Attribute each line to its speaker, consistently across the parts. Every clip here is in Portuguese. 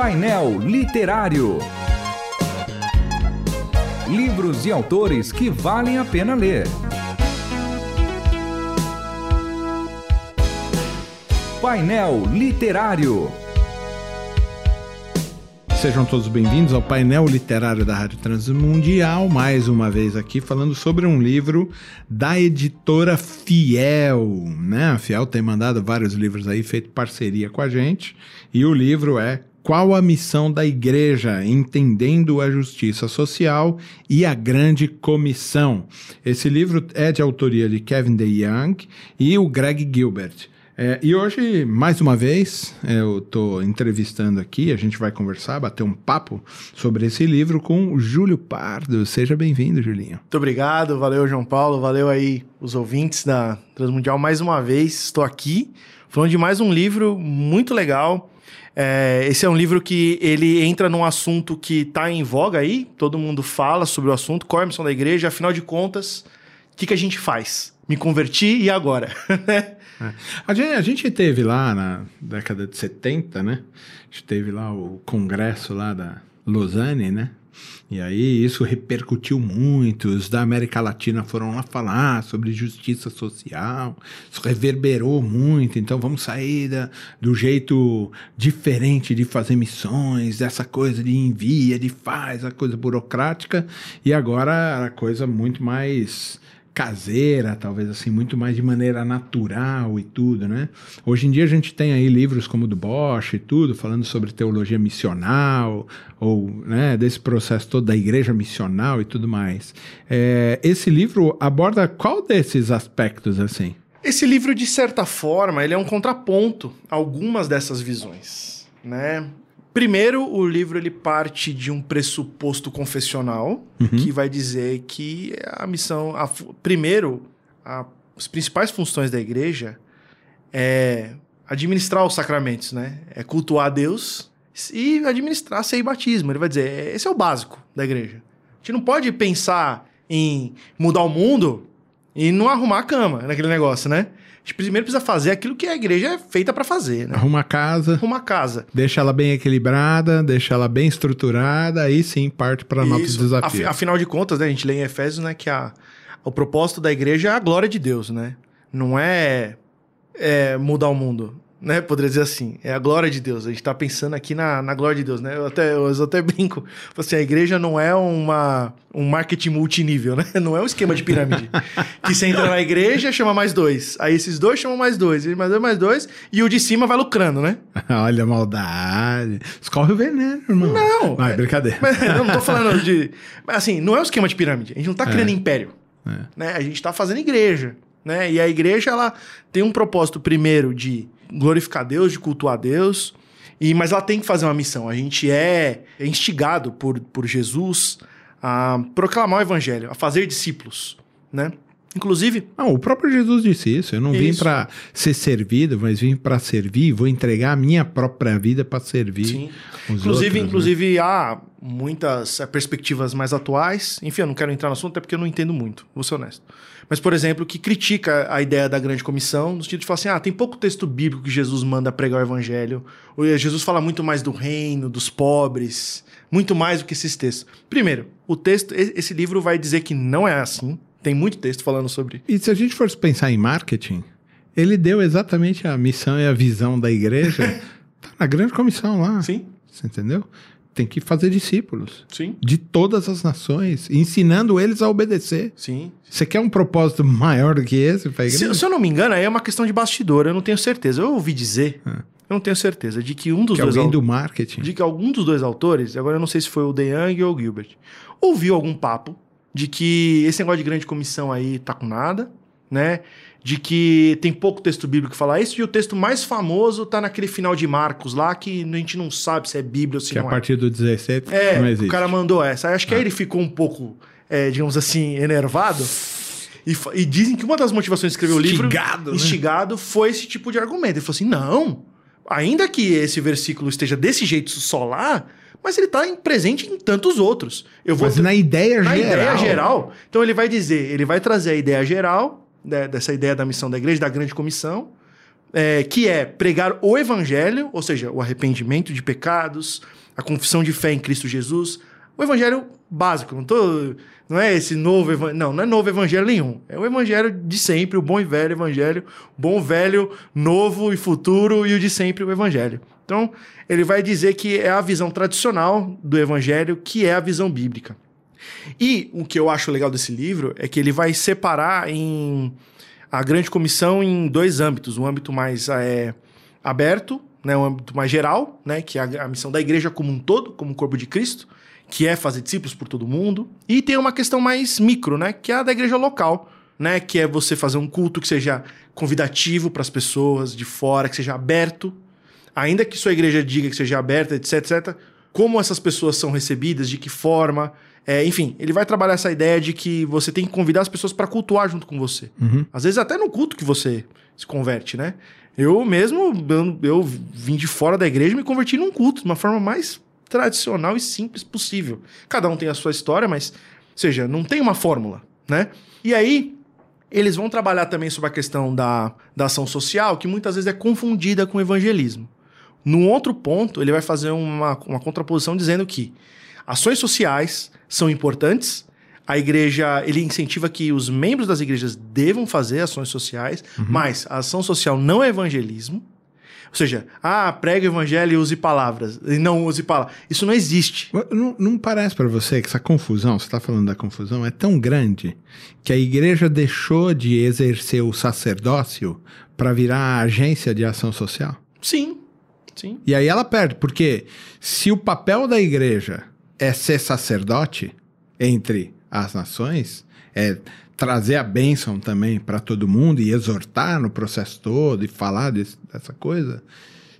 Speaker 1: Painel Literário. Livros e autores que valem a pena ler. Painel Literário.
Speaker 2: Sejam todos bem-vindos ao painel literário da Rádio Transmundial, mais uma vez aqui falando sobre um livro da editora Fiel, né? A Fiel tem mandado vários livros aí, feito parceria com a gente, e o livro é Qual a missão da igreja? Entendendo a justiça social e a grande comissão. Esse livro é de autoria de Kevin DeYoung e o Greg Gilbert. É, e hoje, mais uma vez, eu estou entrevistando aqui, a gente vai conversar, bater um papo sobre esse livro com o Júlio Pardo. Seja bem-vindo, Julinho.
Speaker 3: Muito obrigado, valeu, João Paulo, valeu aí os ouvintes da Transmundial. Mais uma vez, estou aqui falando de mais um livro muito legal. É, esse é um livro que ele entra num assunto que está em voga aí, todo mundo fala sobre o assunto, qual é a missão da igreja, afinal de contas, o que, que a gente faz? Me converti e agora?
Speaker 2: É. A, gente, a gente teve lá na década de 70, né? A gente teve lá o congresso lá da Lausanne, né? E aí isso repercutiu muito, os da América Latina foram lá falar sobre justiça social, isso reverberou muito, então vamos sair da, do jeito diferente de fazer missões, dessa coisa de envia, de faz, a coisa burocrática, e agora a coisa muito mais caseira, talvez assim, muito mais de maneira natural e tudo, né? Hoje em dia a gente tem aí livros como o do Bosch e tudo, falando sobre teologia missional, ou né, desse processo todo da igreja missional e tudo mais. É, esse livro aborda qual desses aspectos, assim?
Speaker 3: Esse livro, de certa forma, ele é um contraponto a algumas dessas visões, né? Primeiro, o livro ele parte de um pressuposto confessional uhum. que vai dizer que a missão, a, primeiro, a, as principais funções da igreja é administrar os sacramentos, né? É cultuar a Deus e administrar sem batismo. Ele vai dizer, esse é o básico da igreja. A gente não pode pensar em mudar o mundo e não arrumar a cama naquele negócio, né? gente primeiro precisa fazer aquilo que a igreja é feita para fazer, né?
Speaker 2: Arruma a casa.
Speaker 3: Arruma a casa.
Speaker 2: Deixa ela bem equilibrada, deixa ela bem estruturada, aí sim parte para novos desafios.
Speaker 3: Afinal de contas, né, a gente lê em Efésios, né, que a, o propósito da igreja é a glória de Deus, né? Não é, é mudar o mundo né? Poderia dizer assim, é a glória de Deus. A gente está pensando aqui na, na glória de Deus, né? Eu até, eu até brinco. Assim, a igreja não é uma, um marketing multinível, né? Não é um esquema de pirâmide. que você entra na igreja, chama mais dois. Aí esses dois chamam mais dois, mais dois, mais dois, e o de cima vai lucrando, né?
Speaker 2: Olha a maldade. Escorre o veneno, irmão.
Speaker 3: Não.
Speaker 2: Vai, brincadeira.
Speaker 3: Mas, eu não tô falando de... Assim, não é um esquema de pirâmide. A gente não tá criando é. império. É. Né? A gente tá fazendo igreja. Né? E a igreja, ela tem um propósito primeiro de glorificar Deus, de cultuar Deus. E, mas ela tem que fazer uma missão. A gente é instigado por, por Jesus a proclamar o evangelho, a fazer discípulos, né? Inclusive.
Speaker 2: Não, o próprio Jesus disse isso. Eu não isso. vim para ser servido, mas vim para servir. Vou entregar a minha própria vida para servir. Sim.
Speaker 3: inclusive, outros, né? inclusive né? há muitas perspectivas mais atuais. Enfim, eu não quero entrar no assunto, até porque eu não entendo muito, vou ser honesto. Mas, por exemplo, que critica a ideia da grande comissão, no sentido de falar assim: ah, tem pouco texto bíblico que Jesus manda pregar o evangelho. Jesus fala muito mais do reino, dos pobres, muito mais do que esses textos. Primeiro, o texto, esse livro vai dizer que não é assim. Tem muito texto falando sobre.
Speaker 2: E se a gente fosse pensar em marketing, ele deu exatamente a missão e a visão da igreja. tá na grande comissão lá.
Speaker 3: Sim.
Speaker 2: Você entendeu? Tem que fazer discípulos.
Speaker 3: Sim.
Speaker 2: De todas as nações, ensinando eles a obedecer.
Speaker 3: Sim.
Speaker 2: Você quer um propósito maior do que esse para
Speaker 3: se, se eu não me engano, aí é uma questão de bastidor, eu não tenho certeza. Eu ouvi dizer, ah. eu não tenho certeza, de que um dos
Speaker 2: que
Speaker 3: dois...
Speaker 2: Alguém do marketing.
Speaker 3: De que algum dos dois autores, agora eu não sei se foi o De Young ou o Gilbert, ouviu algum papo de que esse negócio de grande comissão aí tá com nada, né? de que tem pouco texto bíblico que fala isso, e o texto mais famoso tá naquele final de Marcos lá, que a gente não sabe se é Bíblia ou se
Speaker 2: que
Speaker 3: não
Speaker 2: é. a partir do 17
Speaker 3: é, não existe. o cara mandou essa. Acho que ah. aí ele ficou um pouco, é, digamos assim, enervado. E, e, dizem que uma das motivações de escrever o livro...
Speaker 2: Instigado, né?
Speaker 3: Instigado foi esse tipo de argumento. Ele falou assim, não, ainda que esse versículo esteja desse jeito só lá, mas ele está presente em tantos outros.
Speaker 2: Eu vou mas na ideia
Speaker 3: na
Speaker 2: geral.
Speaker 3: Na ideia geral. Então ele vai dizer, ele vai trazer a ideia geral, né, dessa ideia da missão da igreja, da grande comissão, é, que é pregar o evangelho, ou seja, o arrependimento de pecados, a confissão de fé em Cristo Jesus, o evangelho básico, não, tô, não é esse novo evangelho, não, não é novo evangelho nenhum, é o evangelho de sempre, o bom e velho evangelho, bom, velho, novo e futuro e o de sempre, o evangelho. Então, ele vai dizer que é a visão tradicional do evangelho, que é a visão bíblica. E o que eu acho legal desse livro é que ele vai separar em a grande comissão em dois âmbitos. Um âmbito mais é, aberto, né, um âmbito mais geral, né, que é a, a missão da igreja como um todo, como corpo de Cristo, que é fazer discípulos por todo mundo. E tem uma questão mais micro, né, que é a da igreja local, né, que é você fazer um culto que seja convidativo para as pessoas de fora, que seja aberto, ainda que sua igreja diga que seja aberta, etc, etc. Como essas pessoas são recebidas, de que forma, é, enfim, ele vai trabalhar essa ideia de que você tem que convidar as pessoas para cultuar junto com você.
Speaker 2: Uhum.
Speaker 3: Às vezes até no culto que você se converte, né? Eu mesmo, eu, eu vim de fora da igreja e me converti num culto, de uma forma mais tradicional e simples possível. Cada um tem a sua história, mas, ou seja, não tem uma fórmula, né? E aí, eles vão trabalhar também sobre a questão da, da ação social, que muitas vezes é confundida com evangelismo. Num outro ponto, ele vai fazer uma, uma contraposição dizendo que ações sociais são importantes. A igreja, ele incentiva que os membros das igrejas devam fazer ações sociais, mas a ação social não é evangelismo. Ou seja, ah, prega o evangelho e use palavras, e não use palavras. Isso não existe.
Speaker 2: Não, não parece para você que essa confusão, você está falando da confusão, é tão grande que a igreja deixou de exercer o sacerdócio para virar a agência de ação social?
Speaker 3: Sim, sim.
Speaker 2: E aí ela perde, porque se o papel da igreja é ser sacerdote entre as nações, é trazer a bênção também para todo mundo e exortar no processo todo e falar desse, dessa coisa.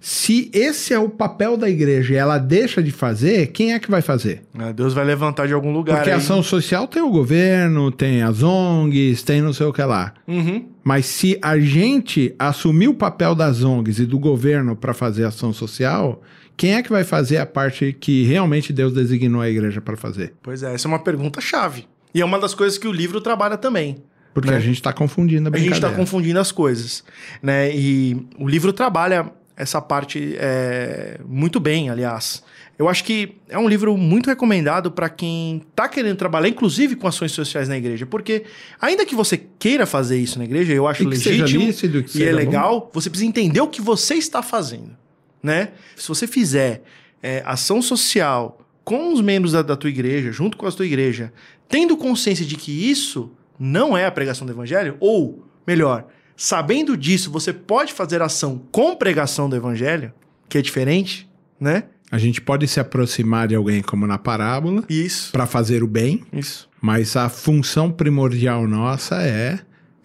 Speaker 2: Se esse é o papel da igreja e ela deixa de fazer, quem é que vai fazer?
Speaker 3: Ah, Deus vai levantar de algum lugar.
Speaker 2: Porque a
Speaker 3: aí.
Speaker 2: ação social tem o governo, tem as ONGs, tem não sei o que lá.
Speaker 3: Uhum.
Speaker 2: Mas se a gente assumir o papel das ONGs e do governo para fazer ação social, quem é que vai fazer a parte que realmente Deus designou a igreja para fazer?
Speaker 3: Pois é, essa é uma pergunta chave. E é uma das coisas que o livro trabalha também.
Speaker 2: Porque
Speaker 3: Né?
Speaker 2: a gente está confundindo a
Speaker 3: A gente
Speaker 2: brincadeira.
Speaker 3: está confundindo as coisas, né? E o livro trabalha essa parte é, muito bem, aliás. Eu acho que é um livro muito recomendado para quem está querendo trabalhar, inclusive com ações sociais na igreja, porque ainda que você queira fazer isso na igreja, eu acho
Speaker 2: E
Speaker 3: legítimo
Speaker 2: lícito, que
Speaker 3: e é
Speaker 2: seja bom.
Speaker 3: legal, você precisa entender o que você está fazendo, né? Se você fizer é, ação social com os membros da, da tua igreja, junto com a tua igreja, tendo consciência de que isso não é a pregação do evangelho, ou melhor, sabendo disso, você pode fazer ação com pregação do evangelho, que é diferente, né?
Speaker 2: A gente pode se aproximar de alguém como na parábola
Speaker 3: Isso.
Speaker 2: para fazer o bem,
Speaker 3: Isso.
Speaker 2: mas a função primordial nossa é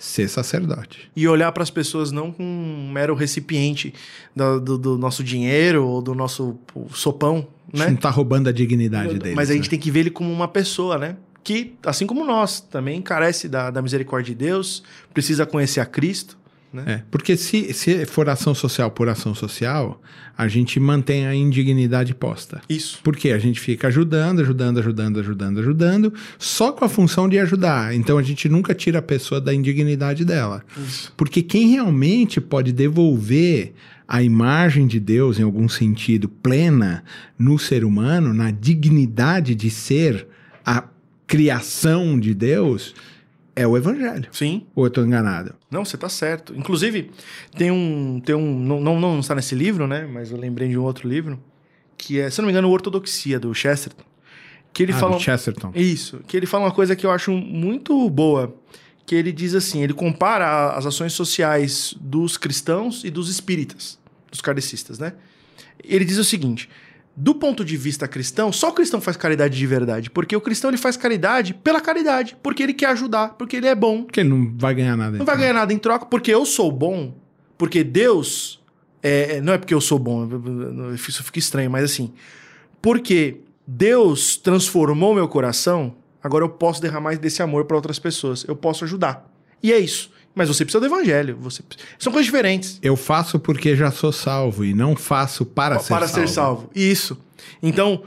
Speaker 2: ser sacerdote.
Speaker 3: E olhar para as pessoas não com um mero recipiente do, do- do nosso dinheiro ou do nosso sopão,
Speaker 2: A gente
Speaker 3: né?
Speaker 2: não tá roubando a dignidade deles.
Speaker 3: Mas a gente
Speaker 2: né?
Speaker 3: tem que ver ele como uma pessoa, né? Que, assim como nós, também carece da, da misericórdia de Deus, precisa conhecer a Cristo, né?
Speaker 2: É, porque se, se for ação social por ação social, a gente mantém a indignidade posta.
Speaker 3: Isso.
Speaker 2: Porque a gente fica ajudando, ajudando, ajudando, ajudando, ajudando, só com a função de ajudar. Então a gente nunca tira a pessoa da indignidade dela.
Speaker 3: Isso.
Speaker 2: Porque quem realmente pode devolver a imagem de Deus, em algum sentido, plena no ser humano, na dignidade de ser a criação de Deus, é o Evangelho.
Speaker 3: Sim.
Speaker 2: Ou eu estou enganado?
Speaker 3: Não, você tá certo. Inclusive, tem um. Tem um não, não, não está nesse livro, né? Mas eu lembrei de um outro livro, que é, se eu não me engano, Ortodoxia, do Chesterton. Que ele
Speaker 2: ah,
Speaker 3: fala.
Speaker 2: do Chesterton.
Speaker 3: Isso, que ele fala uma coisa que eu acho muito boa. Que ele diz assim: ele compara as ações sociais dos cristãos e dos espíritas, dos kardecistas, né? Ele diz o seguinte: do ponto de vista cristão, só o cristão faz caridade de verdade. Porque o cristão ele faz caridade pela caridade, porque ele quer ajudar, porque ele é bom,
Speaker 2: Porque ele não vai ganhar nada.
Speaker 3: não vai ganhar nada em troca porque eu sou bom, porque Deus. é, é, não é porque eu sou bom, isso fica estranho, mas assim. Porque Deus transformou meu coração, agora eu posso derramar desse amor para outras pessoas. Eu posso ajudar. E é isso. Mas você precisa do evangelho. Você... São coisas diferentes.
Speaker 2: Eu faço porque já sou salvo e não faço para, ser,
Speaker 3: para
Speaker 2: salvo.
Speaker 3: ser salvo. Isso. Então,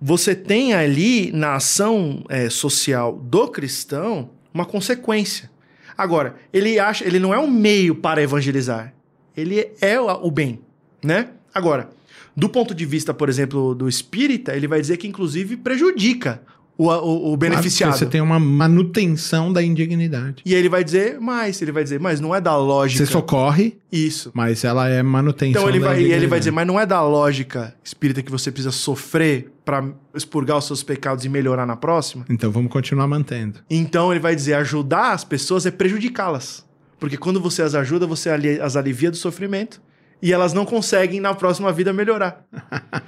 Speaker 3: você tem ali na ação é, social do cristão uma consequência. Agora, ele acha, ele não é um meio para evangelizar. ele é o, o bem, né? Agora, do ponto de vista, por exemplo, do espírita, ele vai dizer que inclusive prejudica o, o, o beneficiado.
Speaker 2: Claro, você tem uma manutenção da indignidade.
Speaker 3: E ele vai dizer mais, ele vai dizer, mas não é da lógica.
Speaker 2: Você socorre,
Speaker 3: Isso.
Speaker 2: mas ela é manutenção
Speaker 3: Então ele
Speaker 2: da
Speaker 3: vai, e ele vai dizer, mas não é da lógica espírita que você precisa sofrer para expurgar os seus pecados e melhorar na próxima?
Speaker 2: Então vamos continuar mantendo.
Speaker 3: Então ele vai dizer, ajudar as pessoas é prejudicá-las. Porque quando você as ajuda, você as alivia do sofrimento e elas não conseguem na próxima vida melhorar.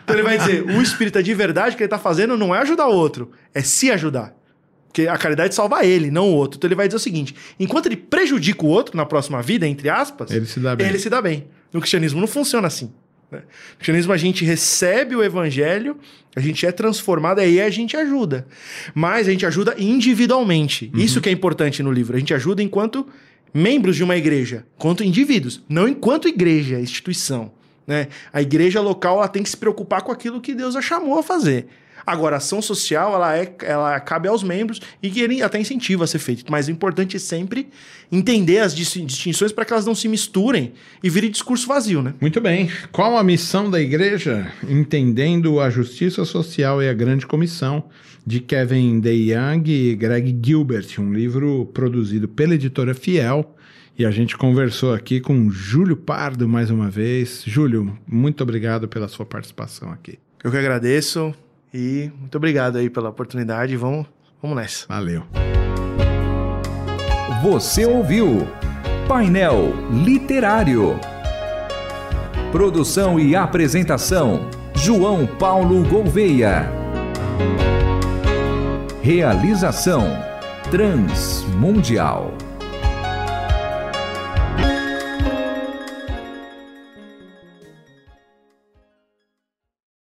Speaker 3: Então ele vai dizer, o espírita de verdade que ele tá fazendo não é ajudar o outro, é se ajudar. Porque a caridade salva ele, não o outro. Então ele vai dizer o seguinte: enquanto ele prejudica o outro na próxima vida, entre aspas,
Speaker 2: Ele se dá bem.
Speaker 3: ele se dá bem. No cristianismo não funciona assim. né? No cristianismo a gente recebe o evangelho, a gente é transformado, aí a gente ajuda. Mas a gente ajuda individualmente. Isso que é importante no livro. A gente ajuda enquanto membros de uma igreja, enquanto indivíduos, não enquanto igreja, instituição. Né? A igreja local ela tem que se preocupar com aquilo que Deus a chamou a fazer. Agora, a ação social, ela, é, ela cabe aos membros e que ele até incentiva a ser feito. Mas o importante é sempre entender as dis- distinções para que elas não se misturem e virem discurso vazio, né?
Speaker 2: Muito bem. Qual a missão da igreja? Entendendo a justiça social e a grande comissão, de Kevin DeYoung e Greg Gilbert, um livro produzido pela editora Fiel. E a gente conversou aqui com Júlio Pardo mais uma vez. Júlio, muito obrigado pela sua participação aqui.
Speaker 3: Eu que agradeço e muito obrigado aí pela oportunidade. Vamos, vamos nessa.
Speaker 2: Valeu.
Speaker 1: Você ouviu Painel Literário. Produção e apresentação: João Paulo Gouveia. Realização: Transmundial.